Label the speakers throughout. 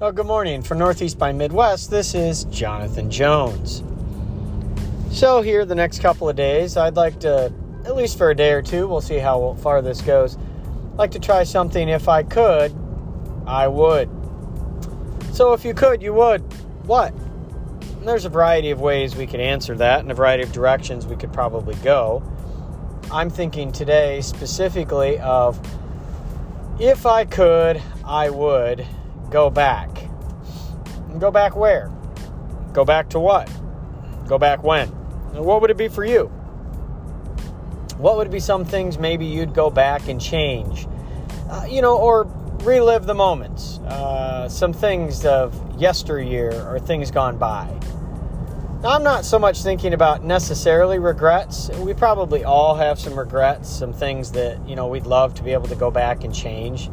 Speaker 1: Well, good morning. For Northeast by Midwest, this is Jonathan Jones. So, here the next couple of days, I'd like to, at least for a day or two, we'll see how far this goes, like to try something. If I could, I would. So, if you could, you would. What? And there's a variety of ways we could answer that and a variety of directions we could probably go. I'm thinking today specifically of if I could, I would go back. Go back where? Go back to what? Go back when? what would it be for you? What would be some things maybe you'd go back and change? Uh, you know, or relive the moments. Uh, some things of yesteryear or things gone by. Now, I'm not so much thinking about necessarily regrets. We probably all have some regrets, some things that, you know, we'd love to be able to go back and change.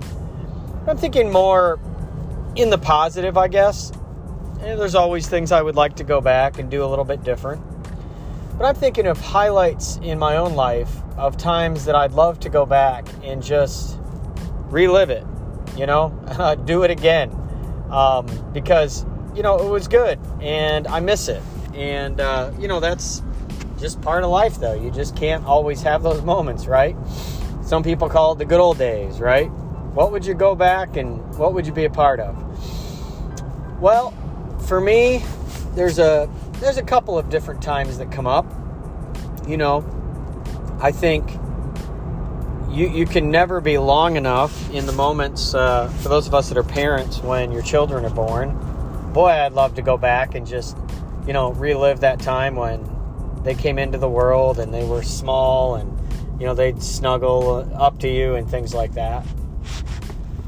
Speaker 1: I'm thinking more in the positive, I guess. And there's always things I would like to go back and do a little bit different. But I'm thinking of highlights in my own life of times that I'd love to go back and just relive it, you know, do it again. Um, because, you know, it was good and I miss it. And, uh, you know, that's just part of life, though. You just can't always have those moments, right? Some people call it the good old days, right? What would you go back and what would you be a part of? Well, for me, there's a there's a couple of different times that come up. You know, I think you you can never be long enough in the moments uh, for those of us that are parents when your children are born. Boy, I'd love to go back and just you know relive that time when they came into the world and they were small and you know they'd snuggle up to you and things like that.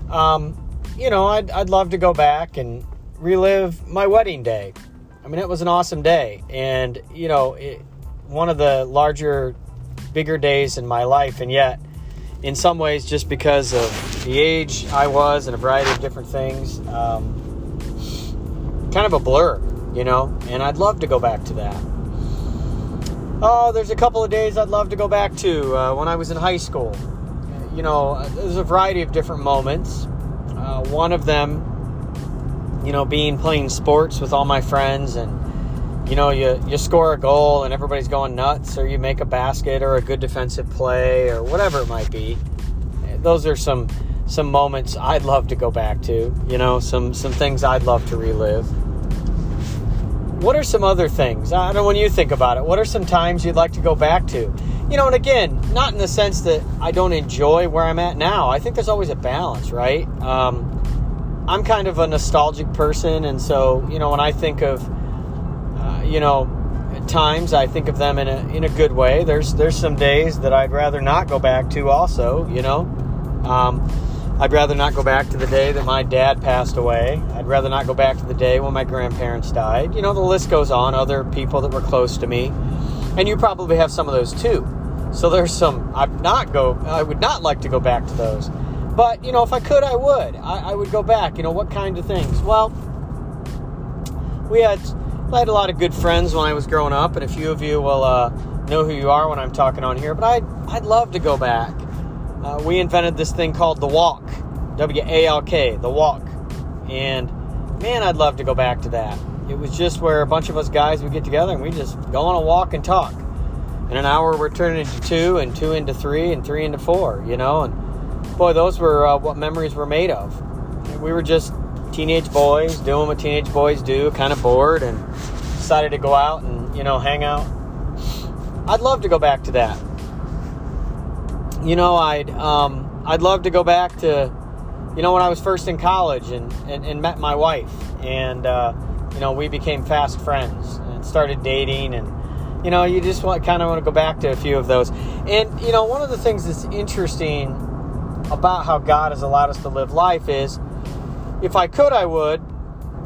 Speaker 1: Um, you know, I'd I'd love to go back and relive my wedding day. I mean, it was an awesome day, and you know, it, one of the larger, bigger days in my life, and yet, in some ways, just because of the age I was and a variety of different things, um, kind of a blur, you know. And I'd love to go back to that. Oh, there's a couple of days I'd love to go back to uh, when I was in high school. You know, there's a variety of different moments. Uh, one of them you know, being playing sports with all my friends and you know, you, you score a goal and everybody's going nuts, or you make a basket or a good defensive play or whatever it might be. Those are some some moments I'd love to go back to. You know, some some things I'd love to relive. What are some other things? I don't know when you think about it. What are some times you'd like to go back to? You know, and again, not in the sense that I don't enjoy where I'm at now. I think there's always a balance, right? Um, I'm kind of a nostalgic person, and so you know when I think of uh, you know times, I think of them in a in a good way. There's there's some days that I'd rather not go back to. Also, you know, um, I'd rather not go back to the day that my dad passed away. I'd rather not go back to the day when my grandparents died. You know, the list goes on. Other people that were close to me, and you probably have some of those too. So there's some I'd not go. I would not like to go back to those. But, you know, if I could, I would. I, I would go back. You know, what kind of things? Well, we had, I had a lot of good friends when I was growing up, and a few of you will uh, know who you are when I'm talking on here, but I'd, I'd love to go back. Uh, we invented this thing called the walk, W A L K, the walk. And man, I'd love to go back to that. It was just where a bunch of us guys would get together and we just go on a walk and talk. In an hour, we're turning into two, and two into three, and three into four, you know, and boy, those were uh, what memories were made of. We were just teenage boys doing what teenage boys do, kind of bored, and decided to go out and you know hang out. I'd love to go back to that. You know, I'd um, I'd love to go back to you know when I was first in college and and, and met my wife, and uh, you know we became fast friends and started dating and you know you just want kind of want to go back to a few of those and you know one of the things that's interesting about how God has allowed us to live life is if I could, I would,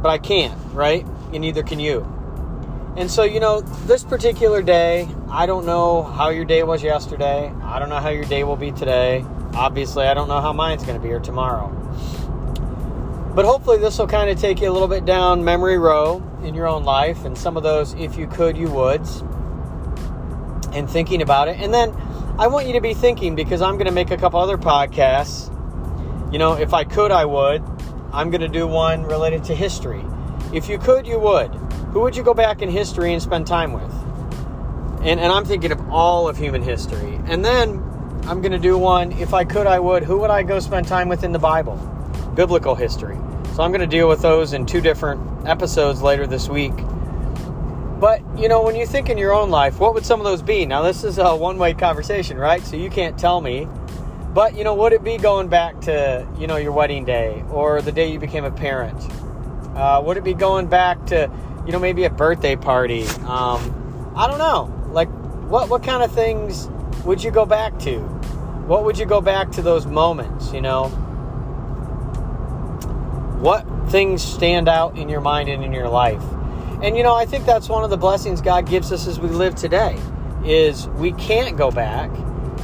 Speaker 1: but I can't, right? And neither can you. And so, you know, this particular day, I don't know how your day was yesterday. I don't know how your day will be today. Obviously, I don't know how mine's going to be or tomorrow. But hopefully, this will kind of take you a little bit down memory row in your own life and some of those if you could, you woulds, and thinking about it. And then I want you to be thinking because I'm going to make a couple other podcasts. You know, if I could, I would. I'm going to do one related to history. If you could, you would. Who would you go back in history and spend time with? And, and I'm thinking of all of human history. And then I'm going to do one, if I could, I would. Who would I go spend time with in the Bible? Biblical history. So I'm going to deal with those in two different episodes later this week. But, you know, when you think in your own life, what would some of those be? Now, this is a one way conversation, right? So you can't tell me. But, you know, would it be going back to, you know, your wedding day or the day you became a parent? Uh, would it be going back to, you know, maybe a birthday party? Um, I don't know. Like, what, what kind of things would you go back to? What would you go back to those moments, you know? What things stand out in your mind and in your life? And you know, I think that's one of the blessings God gives us as we live today is we can't go back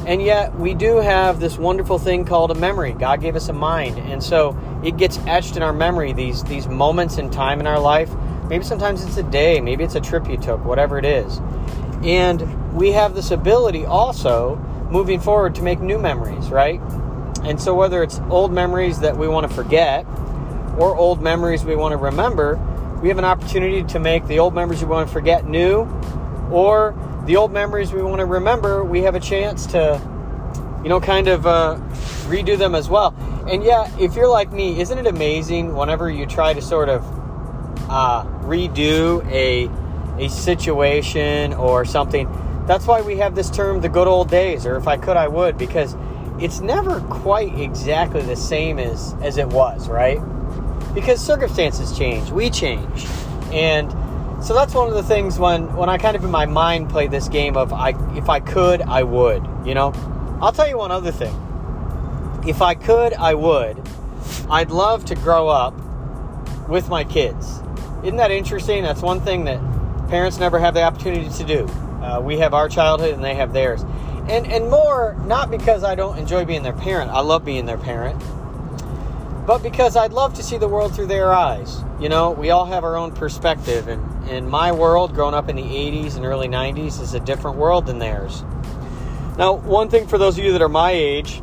Speaker 1: and yet we do have this wonderful thing called a memory. God gave us a mind. And so it gets etched in our memory these these moments in time in our life. Maybe sometimes it's a day, maybe it's a trip you took, whatever it is. And we have this ability also moving forward to make new memories, right? And so whether it's old memories that we want to forget or old memories we want to remember, we have an opportunity to make the old memories we want to forget new, or the old memories we want to remember, we have a chance to, you know, kind of uh, redo them as well. And yeah, if you're like me, isn't it amazing whenever you try to sort of uh, redo a a situation or something? That's why we have this term, the good old days, or if I could, I would, because it's never quite exactly the same as as it was, right? Because circumstances change, we change, and so that's one of the things when when I kind of in my mind play this game of I if I could I would, you know. I'll tell you one other thing. If I could, I would. I'd love to grow up with my kids. Isn't that interesting? That's one thing that parents never have the opportunity to do. Uh, we have our childhood and they have theirs. And and more not because I don't enjoy being their parent. I love being their parent but because I'd love to see the world through their eyes. You know, we all have our own perspective, and, and my world, growing up in the 80s and early 90s, is a different world than theirs. Now, one thing for those of you that are my age,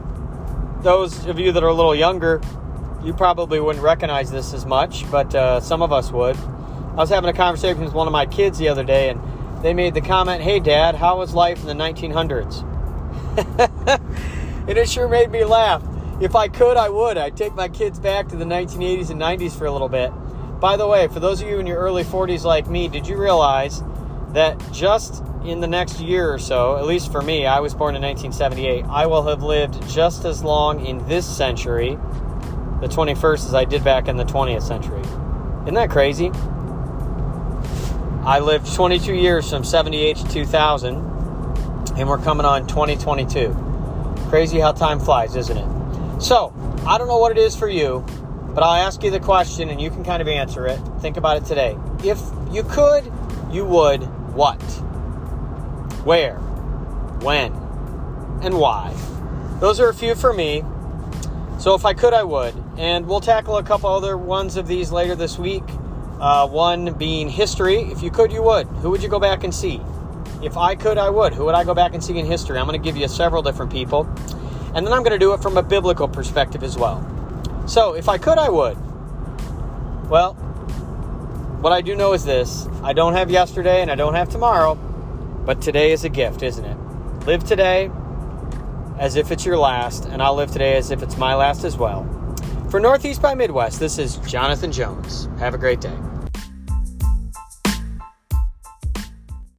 Speaker 1: those of you that are a little younger, you probably wouldn't recognize this as much, but uh, some of us would. I was having a conversation with one of my kids the other day, and they made the comment, Hey, Dad, how was life in the 1900s? and it sure made me laugh if I could, I would. I'd take my kids back to the 1980s and 90s for a little bit. By the way, for those of you in your early 40s like me, did you realize that just in the next year or so, at least for me, I was born in 1978, I will have lived just as long in this century, the 21st, as I did back in the 20th century. Isn't that crazy? I lived 22 years from 78 to 2000, and we're coming on 2022. Crazy how time flies, isn't it? So, I don't know what it is for you, but I'll ask you the question and you can kind of answer it. Think about it today. If you could, you would what? Where? When? And why? Those are a few for me. So if I could, I would. And we'll tackle a couple other ones of these later this week. Uh, one being history. If you could, you would. Who would you go back and see? If I could, I would. Who would I go back and see in history? I'm going to give you several different people. And then I'm going to do it from a biblical perspective as well. So, if I could, I would. Well, what I do know is this I don't have yesterday and I don't have tomorrow, but today is a gift, isn't it? Live today as if it's your last, and I'll live today as if it's my last as well. For Northeast by Midwest, this is Jonathan Jones. Have a great day.